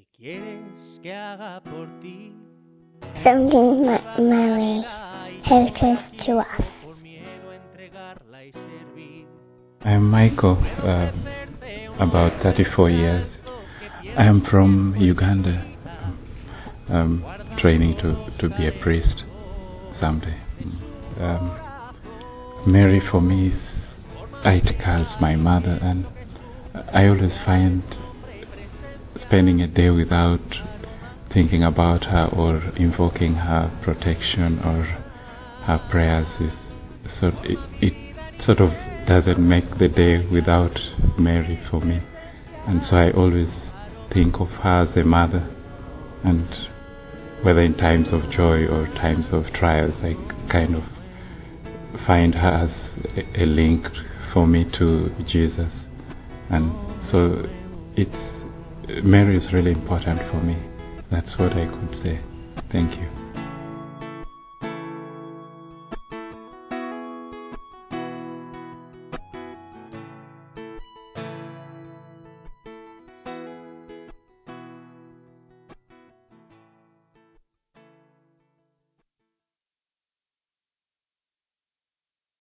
¿Qué quieres que haga por ti? Something that Mary teaches to us. Por miedo a entregarla y servir. I'm Michael, uh, about 34 years. I am from Uganda, um, training to, to be a priest someday. Um, Mary for me is, I take as my mother, and I always find spending a day without thinking about her or invoking her protection or her prayers is so it, it sort of doesn't make the day without Mary for me, and so I always think of her as a mother, and whether in times of joy or times of trials, I kind of find her as a, a link for me to Jesus, and so it's Mary is really important for me. That's what I could say. Thank you.